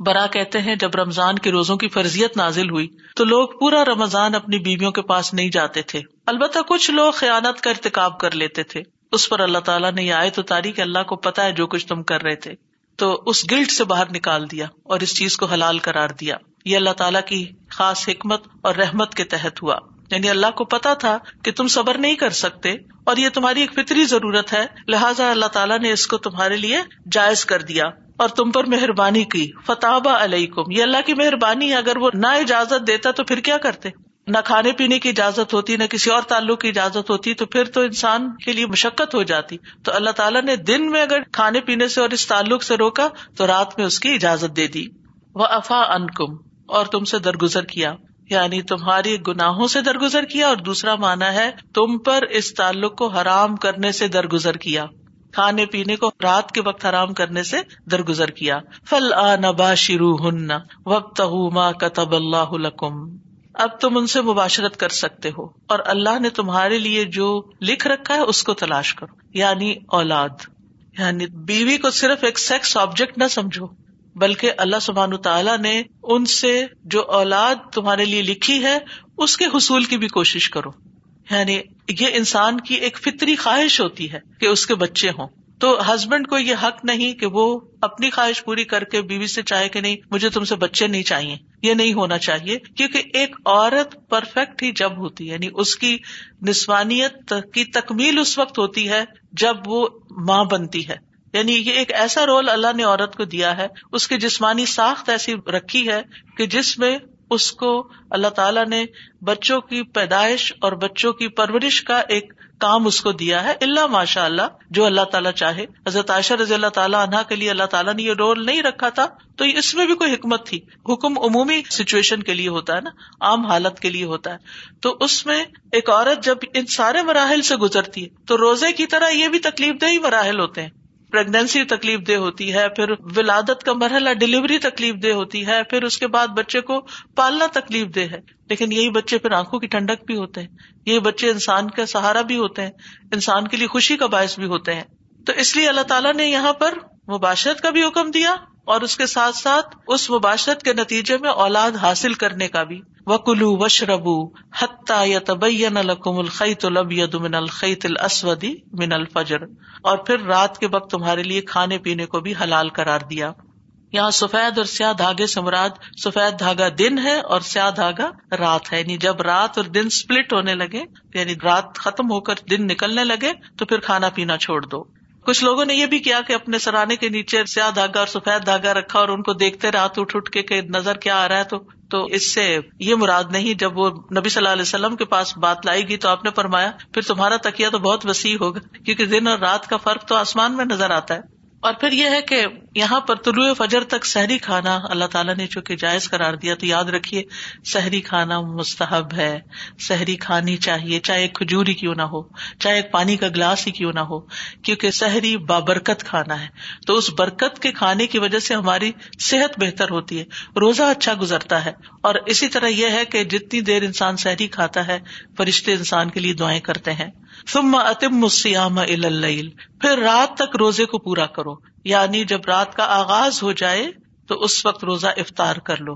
برا کہتے ہیں جب رمضان کے روزوں کی فرضیت نازل ہوئی تو لوگ پورا رمضان اپنی بیویوں کے پاس نہیں جاتے تھے۔ البتہ کچھ لوگ خیانت کا ارتقاب کر لیتے تھے۔ اس پر اللہ تعالیٰ نے یہ آئے تو تاریخ اللہ کو پتا ہے جو کچھ تم کر رہے تھے۔ تو اس گلٹ سے باہر نکال دیا اور اس چیز کو حلال کرار دیا۔ یہ اللہ تعالیٰ کی خاص حکمت اور رحمت کے تحت ہوا۔ یعنی اللہ کو پتا تھا کہ تم صبر نہیں کر سکتے اور یہ تمہاری ایک فطری ضرورت ہے، لہٰذا اللہ تعالیٰ نے اس کو تمہارے لیے جائز کر دیا اور تم پر مہربانی کی۔ فتح علیکم یہ اللہ کی مہربانی ہے، اگر وہ نہ اجازت دیتا تو پھر کیا کرتے؟ نہ کھانے پینے کی اجازت ہوتی، نہ کسی اور تعلق کی اجازت ہوتی، تو پھر تو انسان کے لیے مشقت ہو جاتی۔ تو اللہ تعالیٰ نے دن میں اگر کھانے پینے سے اور اس تعلق سے روکا تو رات میں اس کی اجازت دے دی۔ وہ افا ان کم اور تم سے درگزر کیا۔ یعنی تمہاری گناہوں سے درگزر کیا اور دوسرا مانا ہے تم پر اس تعلق کو حرام کرنے سے درگزر کیا۔ کھانے پینے کو رات کے وقت حرام کرنے سے درگزر کیا۔ فل آ نبا شروع ہن وقت کتب اللہ اب تم ان سے مباشرت کر سکتے ہو اور اللہ نے تمہارے لیے جو لکھ رکھا ہے اس کو تلاش کرو۔ یعنی اولاد یعنی بیوی کو صرف ایک سیکس آبجیکٹ نہ سمجھو۔ بلکہ اللہ سبحان تعالیٰ نے ان سے جو اولاد تمہارے لیے لکھی ہے، اس کے حصول کی بھی کوشش کرو۔ یعنی یہ انسان کی ایک فطری خواہش ہوتی ہے کہ اس کے بچے ہوں۔ تو ہسبینڈ کو یہ حق نہیں کہ وہ اپنی خواہش پوری کر کے بیوی سے چاہے کہ نہیں، مجھے تم سے بچے نہیں چاہیے۔ یہ نہیں ہونا چاہیے، کیونکہ ایک عورت پرفیکٹ ہی جب ہوتی ہے یعنی اس کی نسوانیت کی تکمیل اس وقت ہوتی ہے جب وہ ماں بنتی ہے۔ یعنی یہ ایک ایسا رول اللہ نے عورت کو دیا ہے، اس کی جسمانی ساخت ایسی رکھی ہے کہ جس میں اس کو اللہ تعالیٰ نے بچوں کی پیدائش اور بچوں کی پرورش کا ایک کام اس کو دیا ہے۔ اللہ ماشاء اللہ جو اللہ تعالیٰ چاہے۔ حضرت عائشہ رضی اللہ تعالیٰ عنہ کے لیے اللہ تعالیٰ نے یہ رول نہیں رکھا تھا، تو اس میں بھی کوئی حکمت تھی۔ حکم عمومی سچویشن کے لیے ہوتا ہے نا، عام حالت کے لیے ہوتا ہے۔ تو اس میں ایک عورت جب ان سارے مراحل سے گزرتی ہے، تو روزے کی طرح یہ بھی تکلیف دہ مراحل ہوتے ہیں۔ پرگنسی تکلیف دہ ہوتی ہے، پھر ولادت کا مرحلہ ڈلیوری تکلیف دہ ہوتی ہے، پھر اس کے بعد بچے کو پالنا تکلیف دہ ہے۔ لیکن یہی بچے پھر آنکھوں کی ٹھنڈک بھی ہوتے ہیں۔ یہی بچے انسان کا سہارا بھی ہوتے ہیں، انسان کے لیے خوشی کا باعث بھی ہوتے ہیں۔ تو اس لیے اللہ تعالیٰ نے یہاں پر مباشرت کا بھی حکم دیا۔ اور اس کے ساتھ ساتھ اس مباشرت کے نتیجے میں اولاد حاصل کرنے کا بھی۔ و کلو وش ربو حتہ یا تبین القم الخیت البید من الخیت الاسودی من الفجر۔ اور پھر رات کے وقت تمہارے لیے کھانے پینے کو بھی حلال قرار دیا۔ یہاں سفید اور سیاہ دھاگے سے مراد سفید دھاگا دن ہے اور سیاہ دھاگا رات ہے۔ یعنی جب رات اور دن سپلٹ ہونے لگے یعنی رات ختم ہو کر دن نکلنے لگے، تو پھر کھانا پینا چھوڑ دو۔ کچھ لوگوں نے یہ بھی کیا کہ اپنے سرانے کے نیچے سیاہ دھاگا اور سفید دھاگا رکھا اور ان کو دیکھتے رات اٹھ اٹھ کے نظر کیا آ رہا ہے تو تو اس سے یہ مراد نہیں، جب وہ نبی صلی اللہ علیہ وسلم کے پاس بات لائے گی تو آپ نے فرمایا، پھر تمہارا تکیا تو بہت وسیع ہوگا، کیونکہ دن اور رات کا فرق تو آسمان میں نظر آتا ہے۔ اور پھر یہ ہے کہ یہاں پر طلوع فجر تک سحری کھانا اللہ تعالیٰ نے چونکہ جائز قرار دیا تو یاد رکھیے سحری کھانا مستحب ہے، سحری کھانی چاہیے، چاہے ایک کھجوری کیوں نہ ہو، چاہے ایک پانی کا گلاس ہی کیوں نہ ہو، کیونکہ سحری بابرکت کھانا ہے۔ تو اس برکت کے کھانے کی وجہ سے ہماری صحت بہتر ہوتی ہے، روزہ اچھا گزرتا ہے۔ اور اسی طرح یہ ہے کہ جتنی دیر انسان سحری کھاتا ہے، فرشتے انسان کے لیے دعائیں کرتے ہیں۔ ثم اتم الصيام الى الليل پھر رات تک روزے کو پورا کرو۔ یعنی جب رات کا آغاز ہو جائے تو اس وقت روزہ افطار کر لو۔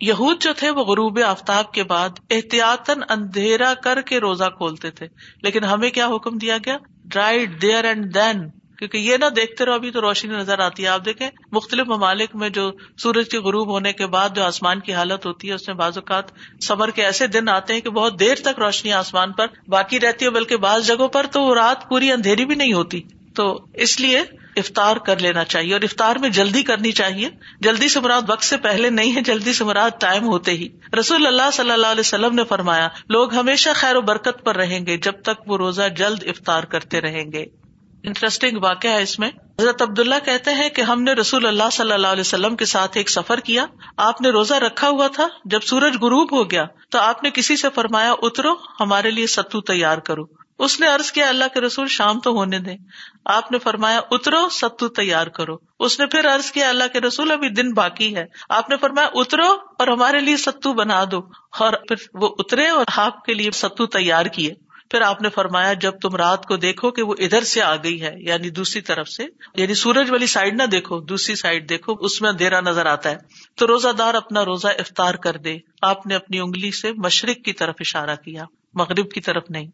یہود جو تھے وہ غروب آفتاب کے بعد احتیاطاً اندھیرا کر کے روزہ کھولتے تھے۔ لیکن ہمیں کیا حکم دیا گیا؟ ڈرائیڈ دیئر اینڈ دین کیونکہ یہ نہ دیکھتے رہو، ابھی تو روشنی نظر آتی ہے۔ آپ دیکھیں، مختلف ممالک میں جو سورج کے غروب ہونے کے بعد جو آسمان کی حالت ہوتی ہے، اس میں بعض اوقات سمر کے ایسے دن آتے ہیں کہ بہت دیر تک روشنی آسمان پر باقی رہتی ہے، بلکہ بعض جگہوں پر تو رات پوری اندھیری بھی نہیں ہوتی۔ تو اس لیے افطار کر لینا چاہیے اور افطار میں جلدی کرنی چاہیے۔ جلدی سے مراد وقت سے پہلے نہیں ہے، جلدی سے مراد ٹائم ہوتے ہی۔ رسول اللہ صلی اللہ علیہ وسلم نے فرمایا، لوگ ہمیشہ خیر و برکت پر رہیں گے جب تک وہ روزہ جلد افطار کرتے رہیں گے۔ انٹرسٹنگ واقعہ ہے اس میں۔ حضرت عبداللہ کہتے ہیں کہ ہم نے رسول اللہ صلی اللہ علیہ وسلم کے ساتھ ایک سفر کیا۔ آپ نے روزہ رکھا ہوا تھا۔ جب سورج غروب ہو گیا تو آپ نے کسی سے فرمایا، اترو، ہمارے لیے ستو تیار کرو۔ اس نے ارض کیا، اللہ کے رسول شام تو ہونے دیں۔ آپ نے فرمایا، اترو، ستو تیار کرو۔ اس نے پھر ارض کیا، اللہ کے رسول، ابھی دن باقی ہے۔ آپ نے فرمایا، اترو اور ہمارے لیے ستو بنا دو۔ اور پھر وہ اترے اور آپ کے لیے ستو تیار کیے۔ پھر آپ نے فرمایا جب تم رات کو دیکھو کہ وہ ادھر سے آ گئی ہے یعنی دوسری طرف سے یعنی سورج والی سائڈ نہ دیکھو، دوسری سائڈ دیکھو، اس میں اندھیرا نظر آتا ہے۔ تو روزہ دار اپنا روزہ افطار کر دے۔ آپ نے اپنی انگلی سے مشرق کی طرف اشارہ کیا، مغرب کی طرف نہیں۔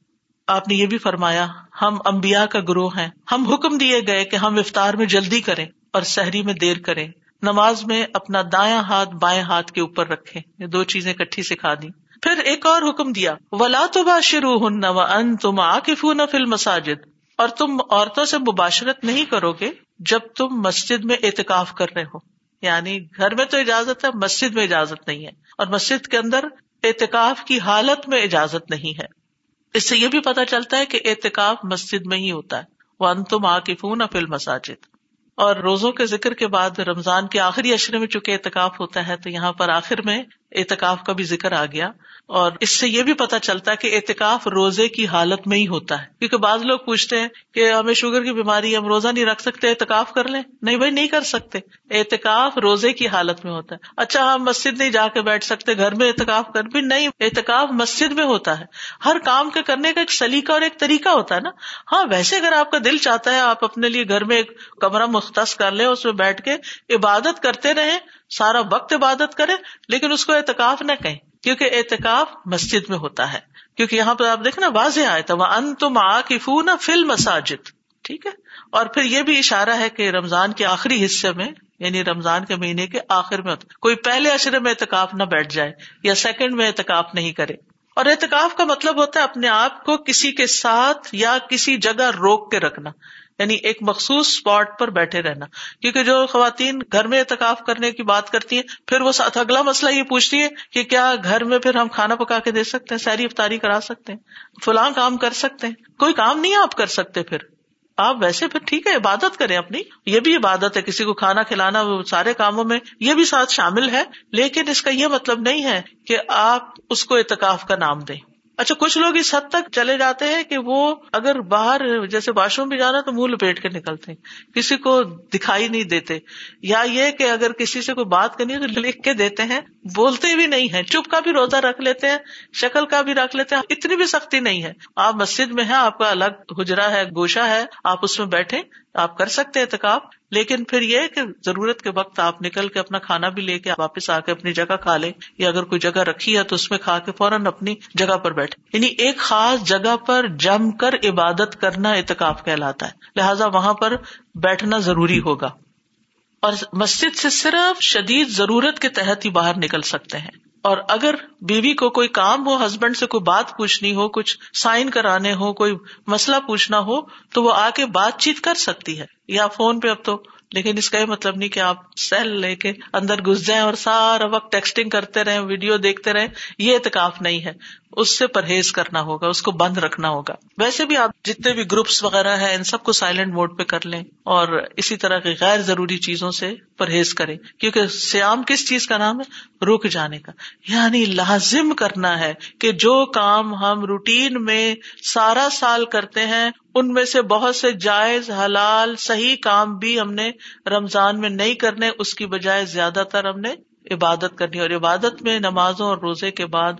آپ نے یہ بھی فرمایا، ہم امبیا کا گروہ ہیں۔ ہم حکم دیے گئے کہ ہم افطار میں جلدی کریں اور سحری میں دیر کریں۔ نماز میں اپنا دایاں ہاتھ بائیں ہاتھ کے اوپر رکھے یہ دو چیزیں کٹھی سکھا دی پھر ایک اور حکم دیا، ولا تو شروع ہن و ان تم آکف فل مساجد اور تم عورتوں سے مباشرت نہیں کرو گے جب تم مسجد میں اعتکاف کر رہے ہو۔ یعنی گھر میں تو اجازت ہے، مسجد میں اجازت نہیں ہے۔ اور مسجد کے اندر اعتکاف کی حالت میں اجازت نہیں ہے۔ اس سے یہ بھی پتا چلتا ہے کہ اعتکاف مسجد میں ہی ہوتا ہے۔ وہ ان تم آکف فل مساجد اور روزوں کے ذکر کے بعد رمضان کے آخری اشرے میں چونکہ اعتکاف ہوتا ہے تو یہاں پر آخر میں اعتکاف کا بھی ذکر آ گیا اور اس سے یہ بھی پتا چلتا ہے کہ اعتکاف روزے کی حالت میں ہی ہوتا ہے۔ کیونکہ بعض لوگ پوچھتے ہیں کہ ہمیں شوگر کی بیماری ہم روزہ نہیں رکھ سکتے، اعتکاف کر لیں؟ نہیں بھائی، نہیں کر سکتے۔ اعتکاف روزے کی حالت میں ہوتا ہے۔ اچھا ہم مسجد نہیں جا کے بیٹھ سکتے، گھر میں اعتکاف کر بھی نہیں، اعتکاف مسجد میں ہوتا ہے۔ ہر کام کے کرنے کا ایک سلیقہ اور ایک طریقہ ہوتا ہے نا۔ ہاں ویسے اگر آپ کا دل چاہتا ہے آپ اپنے لیے گھر میں ایک کمرہ مختص کر لیں، اس میں بیٹھ کے عبادت کرتے رہیں سارا وقت عبادت کرے لیکن اس کو اعتکاف نہ کہیں، کیونکہ اعتکاف مسجد میں ہوتا ہے۔ کیونکہ یہاں پہ آپ دیکھنا واضح آئے تھا ان تم آ کی فو نہ فل مساجد ٹھیک ہے؟ اور پھر یہ بھی اشارہ ہے کہ رمضان کے آخری حصے میں یعنی رمضان کے مہینے کے آخر میں، کوئی پہلے اشرے میں اعتکاف نہ بیٹھ جائے یا سیکنڈ میں اعتکاف نہیں کرے۔ اور اعتکاف کا مطلب ہوتا ہے اپنے آپ کو کسی کے ساتھ یا کسی جگہ روک کے رکھنا۔ یعنی ایک مخصوص اسپاٹ پر بیٹھے رہنا۔ کیونکہ جو خواتین گھر میں اعتکاف کرنے کی بات کرتی ہیں، پھر وہ ساتھ اگلا مسئلہ یہ پوچھتی ہے کہ کیا گھر میں پھر ہم کھانا پکا کے دے سکتے ہیں سیری افطاری کرا سکتے ہیں؟ فلاں کام کر سکتے ہیں۔ کوئی کام نہیں آپ کر سکتے پھر۔ آپ ویسے پھر ٹھیک ہے، عبادت کریں اپنی۔ یہ بھی عبادت ہے، کسی کو کھانا کھلانا سارے کاموں میں یہ بھی ساتھ شامل ہے۔ لیکن اس کا یہ مطلب نہیں ہے کہ آپ اس کو اعتکاف کا نام دیں۔ اچھا کچھ لوگ اس حد تک چلے جاتے ہیں کہ وہ اگر باہر جیسے واش روم بھی جانا تو منہ لپیٹ کے نکلتے ہیں، کسی کو دکھائی نہیں دیتے۔ یا یہ کہ اگر کسی سے کوئی بات کرنی ہے تو لکھ کے دیتے ہیں، بولتے بھی نہیں ہے چپ کا بھی روزہ رکھ لیتے ہیں، شکل کا بھی رکھ لیتے ہیں، اتنی بھی سختی نہیں ہے۔ آپ مسجد میں ہے آپ کا الگ حجرا ہے گوشا ہے، آپ اس میں بیٹھے آپ کر سکتے احتکاب لیکن پھر یہ کہ ضرورت کے وقت آپ نکل کے اپنا کھانا بھی لے کے واپس آ کے اپنی جگہ کھا لیں یا اگر کوئی جگہ رکھی ہے تو اس میں کھا کے فوراً اپنی جگہ پر بیٹھے یعنی ایک خاص جگہ پر جم کر عبادت کرنا اعتکاف کہلاتا ہے۔ لہٰذا وہاں پر بیٹھنا ضروری ہوگا۔ اور مسجد سے صرف شدید ضرورت کے تحت ہی باہر نکل سکتے ہیں۔ اور اگر بیوی کو کوئی کام ہو، ہسبینڈ سے کوئی بات پوچھنی ہو، کچھ سائن کرانے ہو، کوئی مسئلہ پوچھنا ہو، تو وہ آ کے بات چیت کر سکتی ہے۔ یا فون پہ اب تو، لیکن اس کا یہ مطلب نہیں کہ آپ سیل لے کے اندر گھس جائیں اور سارا وقت ٹیکسٹنگ کرتے رہے ویڈیو دیکھتے رہے یہ اعتکاف نہیں ہے۔ اس سے پرہیز کرنا ہوگا، اس کو بند رکھنا ہوگا۔ ویسے بھی آپ جتنے بھی گروپس وغیرہ ہیں، ان سب کو سائلنٹ موڈ پہ کر لیں اور اسی طرح کی غیر ضروری چیزوں سے پرہیز کریں۔ کیونکہ سیام کس چیز کا نام ہے؟ رک جانے کا۔ یعنی لازم کرنا ہے کہ جو کام ہم روٹین میں سارا سال کرتے ہیں ان میں سے بہت سے جائز، حلال، صحیح کام بھی ہم نے رمضان میں نہیں کرنے، اس کی بجائے زیادہ تر ہم نے عبادت کرنی اور عبادت میں نمازوں اور روزے کے بعد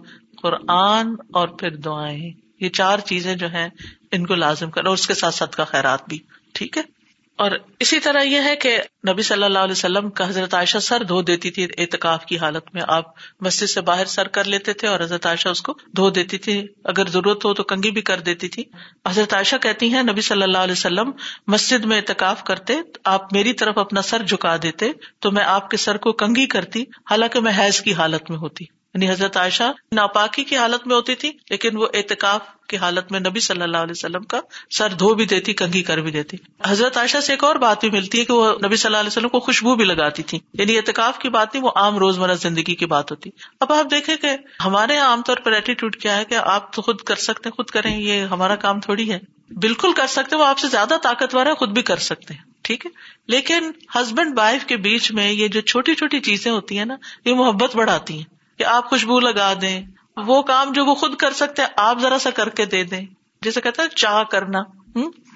قرآن اور پھر دعائیں۔ یہ چار چیزیں جو ہیں، ان کو لازم کرنا اور اس کے ساتھ ساتھ کا خیرات بھی۔ ٹھیک ہے؟ اور اسی طرح یہ ہے کہ نبی صلی اللہ علیہ وسلم کا حضرت عائشہ سر دھو دیتی تھی اعتکاف کی حالت میں۔ آپ مسجد سے باہر سر کر لیتے تھے اور حضرت عائشہ اس کو دھو دیتی تھی۔ اگر ضرورت ہو تو کنگھی بھی کر دیتی تھی۔ حضرت عائشہ کہتی ہیں، نبی صلی اللہ علیہ وسلم مسجد میں اعتکاف کرتے، آپ میری طرف اپنا سر جھکا دیتے تو میں آپ کے سر کو کنگھی کرتی، حالانکہ میں حیض کی حالت میں ہوتی۔ یعنی حضرت عائشہ ناپاکی کی حالت میں ہوتی تھی، لیکن وہ اعتکاف کی حالت میں نبی صلی اللہ علیہ وسلم کا سر دھو بھی دیتی، کنگھی کر بھی دیتی۔ حضرت عائشہ سے ایک اور بات بھی ملتی ہے کہ وہ نبی صلی اللہ علیہ وسلم کو خوشبو بھی لگاتی تھی۔ یعنی اعتکاف کی بات نہیں، وہ عام روزمرہ زندگی کی بات ہوتی۔ اب آپ دیکھیں کہ ہمارے عام طور پر ایٹیٹیوڈ کیا ہے کہ آپ تو خود کر سکتے خود کریں، یہ ہمارا کام تھوڑی ہے۔ بالکل کر سکتے وہ آپ سے زیادہ طاقتور ہے خود بھی کر سکتے ہیں، ٹھیک ہے؟ لیکن ہسبینڈ وائف کے بیچ میں یہ جو چھوٹی چھوٹی چیزیں ہوتی ہیں نا، یہ محبت بڑھاتی ہیں۔ کہ آپ خوشبو لگا دیں۔ وہ کام جو وہ خود کر سکتے ہیں، آپ ذرا سا کر کے دے دیں۔ جیسے کہتے ہیں چاہ کرنا۔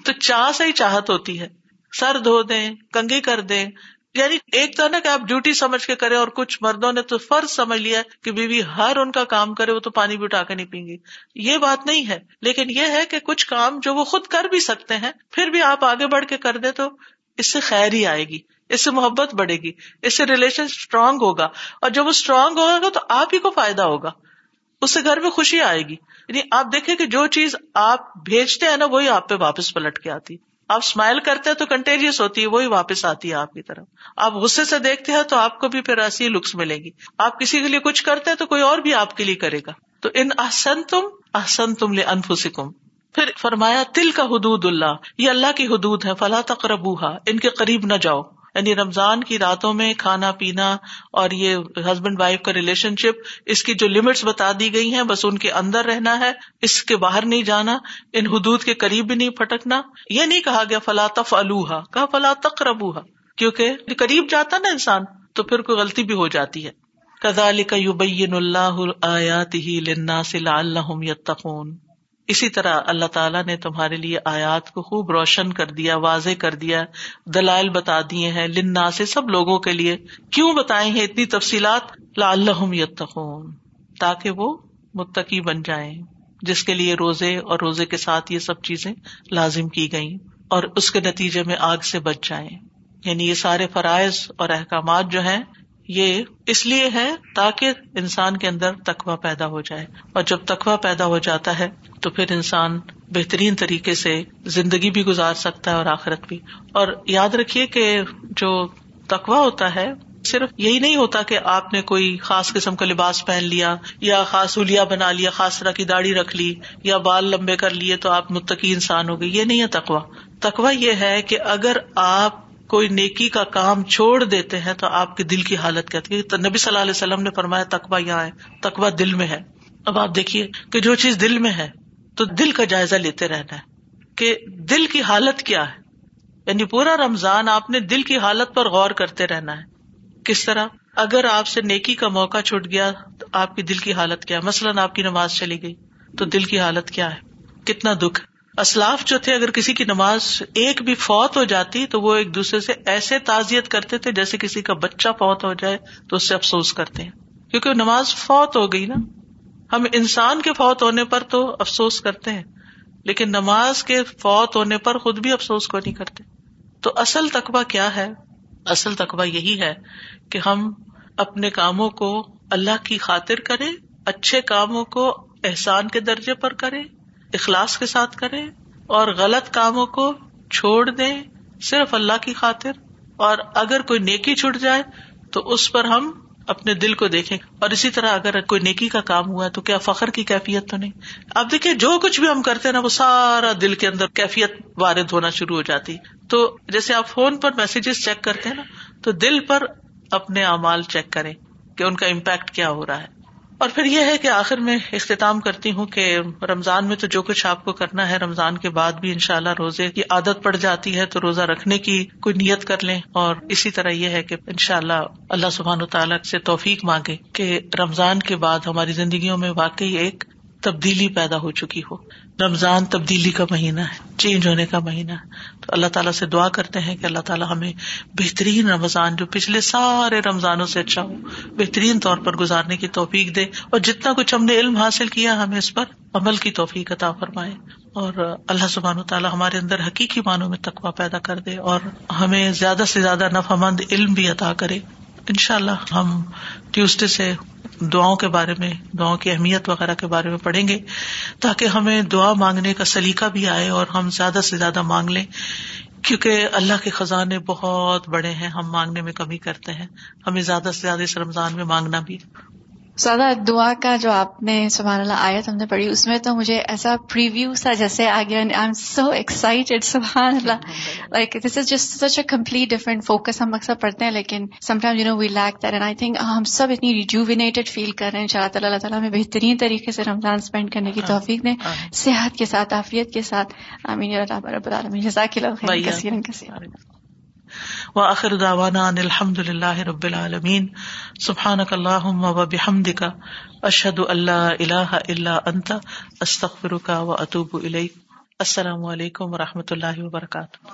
تو چاہ سے ہی چاہت ہوتی ہے۔ سر دھو دیں، کنگھی کر دیں۔ یعنی ایک تو نا کہ آپ ڈیوٹی سمجھ کے کریں اور کچھ مردوں نے تو فرض سمجھ لیا کہ بیوی ہر ان کا کام کرے، وہ تو پانی بھی اٹھا کے نہیں پیں گی یہ بات نہیں ہے۔ لیکن یہ ہے کہ کچھ کام جو وہ خود کر بھی سکتے ہیں، پھر بھی آپ آگے بڑھ کے کر دیں تو اس سے خیر ہی آئے گی۔ اس سے محبت بڑھے گی، اس سے ریلیشن اسٹرانگ ہوگا۔ اور جب وہ اسٹرانگ ہوگا تو آپ ہی کو فائدہ ہوگا۔ اس سے گھر میں خوشی آئے گی۔ یعنی آپ دیکھیں کہ جو چیز آپ بھیجتے ہیں نا، وہی آپ پہ واپس پلٹ کے آتی۔ آپ اسمائل کرتے ہیں تو کنٹیجیس ہوتی ہے، وہی واپس آتی ہے آپ کی طرف۔ آپ غصے سے دیکھتے ہیں تو آپ کو بھی پھر ایسی لکس ملے گی۔ آپ کسی کے لیے کچھ کرتے ہیں تو کوئی اور بھی آپ کے لیے کرے گا۔ تو ان احسن تم احسن تم لے انفسکم پھر فرمایا تل کا حدود اللہ، یہ اللہ کی حدود ہے فلاں تقربوہا ان کے قریب نہ جاؤ۔ یعنی رمضان کی راتوں میں کھانا پینا اور یہ ہسبینڈ وائف کا ریلیشن شپ اس کی جو لمٹس بتا دی گئی ہیں، بس ان کے اندر رہنا ہے، اس کے باہر نہیں جانا، ان حدود کے قریب بھی نہیں پھٹکنا۔ یہ نہیں کہا گیا فلاطف الوہا کہا فلا تقربوہا کیونکہ قریب جاتا نا انسان، تو پھر کوئی غلطی بھی ہو جاتی ہے۔ کزا کا یوبین اللہ آیات ہی لنا سے اللہ یتقون۔ اسی طرح اللہ تعالیٰ نے تمہارے لیے آیات کو خوب روشن کر دیا، واضح کر دیا، دلائل بتا دیے ہیں لنا سے سب لوگوں کے لیے۔ کیوں بتائے ہیں اتنی تفصیلات؟ لا اللہ یتقون، تاکہ وہ متقی بن جائیں، جس کے لیے روزے اور روزے کے ساتھ یہ سب چیزیں لازم کی گئی اور اس کے نتیجے میں آگ سے بچ جائیں۔ یعنی یہ سارے فرائض اور احکامات جو ہیں یہ اس لیے ہے تاکہ انسان کے اندر تقوا پیدا ہو جائے۔ اور جب تقوا پیدا ہو جاتا ہے، تو پھر انسان بہترین طریقے سے زندگی بھی گزار سکتا ہے اور آخرت بھی۔ اور یاد رکھیے کہ جو تقوا ہوتا ہے، صرف یہی نہیں ہوتا کہ آپ نے کوئی خاص قسم کا لباس پہن لیا، یا خاص الیا بنا لیا، خاص طرح کی داڑھی رکھ لی، یا بال لمبے کر لیے تو آپ متقی انسان ہو گئے۔ یہ نہیں ہے تقوا تقوا یہ ہے کہ اگر آپ کوئی نیکی کا کام چھوڑ دیتے ہیں تو آپ کے دل کی حالت کہتی ہے نبی صلی اللہ علیہ وسلم نے فرمایا تقوا یہاں ہے تقوا دل میں ہے۔ اب آپ دیکھیے کہ جو چیز دل میں ہے، تو دل کا جائزہ لیتے رہنا ہے۔ کہ دل کی حالت کیا ہے؟ یعنی پورا رمضان آپ نے دل کی حالت پر غور کرتے رہنا ہے۔ کس طرح؟ اگر آپ سے نیکی کا موقع چھٹ گیا، تو آپ کی دل کی حالت کیا مثلاً آپ کی نماز چلی گئی، تو دل کی حالت کیا ہے؟ کتنا دکھ۔ ہے اسلاف جو تھے، اگر کسی کی نماز ایک بھی فوت ہو جاتی تو وہ ایک دوسرے سے ایسے تعزیت کرتے تھے جیسے کسی کا بچہ فوت ہو جائے تو اس سے افسوس کرتے ہیں۔ کیونکہ نماز فوت ہو گئی نا۔ ہم انسان کے فوت ہونے پر تو افسوس کرتے ہیں، لیکن نماز کے فوت ہونے پر خود بھی افسوس کو نہیں کرتے۔ تو اصل تقبہ کیا ہے؟ اصل تقبہ یہی ہے کہ ہم اپنے کاموں کو اللہ کی خاطر کریں، اچھے کاموں کو احسان کے درجے پر کریں اخلاص کے ساتھ کرے اور غلط کاموں کو چھوڑ دے صرف اللہ کی خاطر اور اگر کوئی نیکی چھٹ جائے تو اس پر ہم اپنے دل کو دیکھیں اور اسی طرح اگر کوئی نیکی کا کام ہوا ہے تو کیا فخر کی کیفیت تو نہیں؟ اب دیکھیے جو کچھ بھی ہم کرتے ہیں نا وہ سارا دل کے اندر کیفیت وارد ہونا شروع ہو جاتی۔ تو جیسے آپ فون پر میسجز چیک کرتے ہیں نا، تو دل پر اپنے اعمال چیک کریں کہ ان کا امپیکٹ کیا ہو رہا ہے۔ اور پھر یہ ہے کہ آخر میں اختتام کرتی ہوں کہ رمضان میں تو جو کچھ آپ کو کرنا ہے، رمضان کے بعد بھی ان شاء اللہ روزے کی عادت پڑ جاتی ہے تو روزہ رکھنے کی کوئی نیت کر لیں۔ اور اسی طرح یہ ہے کہ ان شاء اللہ اللہ سبحان و تعالیٰ سے توفیق مانگے کہ رمضان کے بعد ہماری زندگیوں میں واقعی ایک تبدیلی پیدا ہو چکی ہو۔ رمضان تبدیلی کا مہینہ ہے، چینج ہونے کا مہینہ ہے۔ تو اللہ تعالیٰ سے دعا کرتے ہیں کہ اللہ تعالیٰ ہمیں بہترین رمضان جو پچھلے سارے رمضانوں سے اچھا ہو، بہترین طور پر گزارنے کی توفیق دے اور جتنا کچھ ہم نے علم حاصل کیا ہمیں اس پر عمل کی توفیق عطا فرمائے اور اللہ سبحان و تعالیٰ ہمارے اندر حقیقی معنوں میں تقوا پیدا کر دے اور ہمیں زیادہ سے زیادہ نفع مند علم بھی عطا کرے۔ ان شاء اللہ ہم ٹیوزڈے سے دعاؤں کے بارے میں، دعاؤں کی اہمیت وغیرہ کے بارے میں پڑھیں گے تاکہ ہمیں دعا مانگنے کا سلیقہ بھی آئے اور ہم زیادہ سے زیادہ مانگ لیں۔ کیونکہ اللہ کے خزانے بہت بڑے ہیں، ہم مانگنے میں کمی کرتے ہیں۔ ہمیں زیادہ سے زیادہ اس رمضان میں مانگنا بھی۔ زیادہ دعا کا جو آپ نے سبحان اللہ آیت ہم نے پڑھی اس میں تو مجھے ایسا پریویو سا جیسے آ گیا آئی ایم سو ایکسائٹیڈ سبحان اللہ۔ Like this is just such a complete different focus ہم اکثر پڑھتے ہیں لیکن some time you know we lack that and I think ہم سب اتنی ریجوینیٹڈ فیل کر رہے ہیں ان تعالیٰ اللہ تعالیٰ میں بہترین طریقے سے رمضان اسپینڈ کرنے کی توفیق دیں صحت کے ساتھ عافیت کے ساتھ۔ آمین رب العالمین۔ جزاک اللہ کثیر کثیر و آخر داوانا ان الحمد للہ رب العالمین. سبحان اللہ و بحمد کا اشد اللہ اللہ اللہ انت. استخر کا و اطوب السلام علیکم و رحمۃ اللہ وبرکاتہ.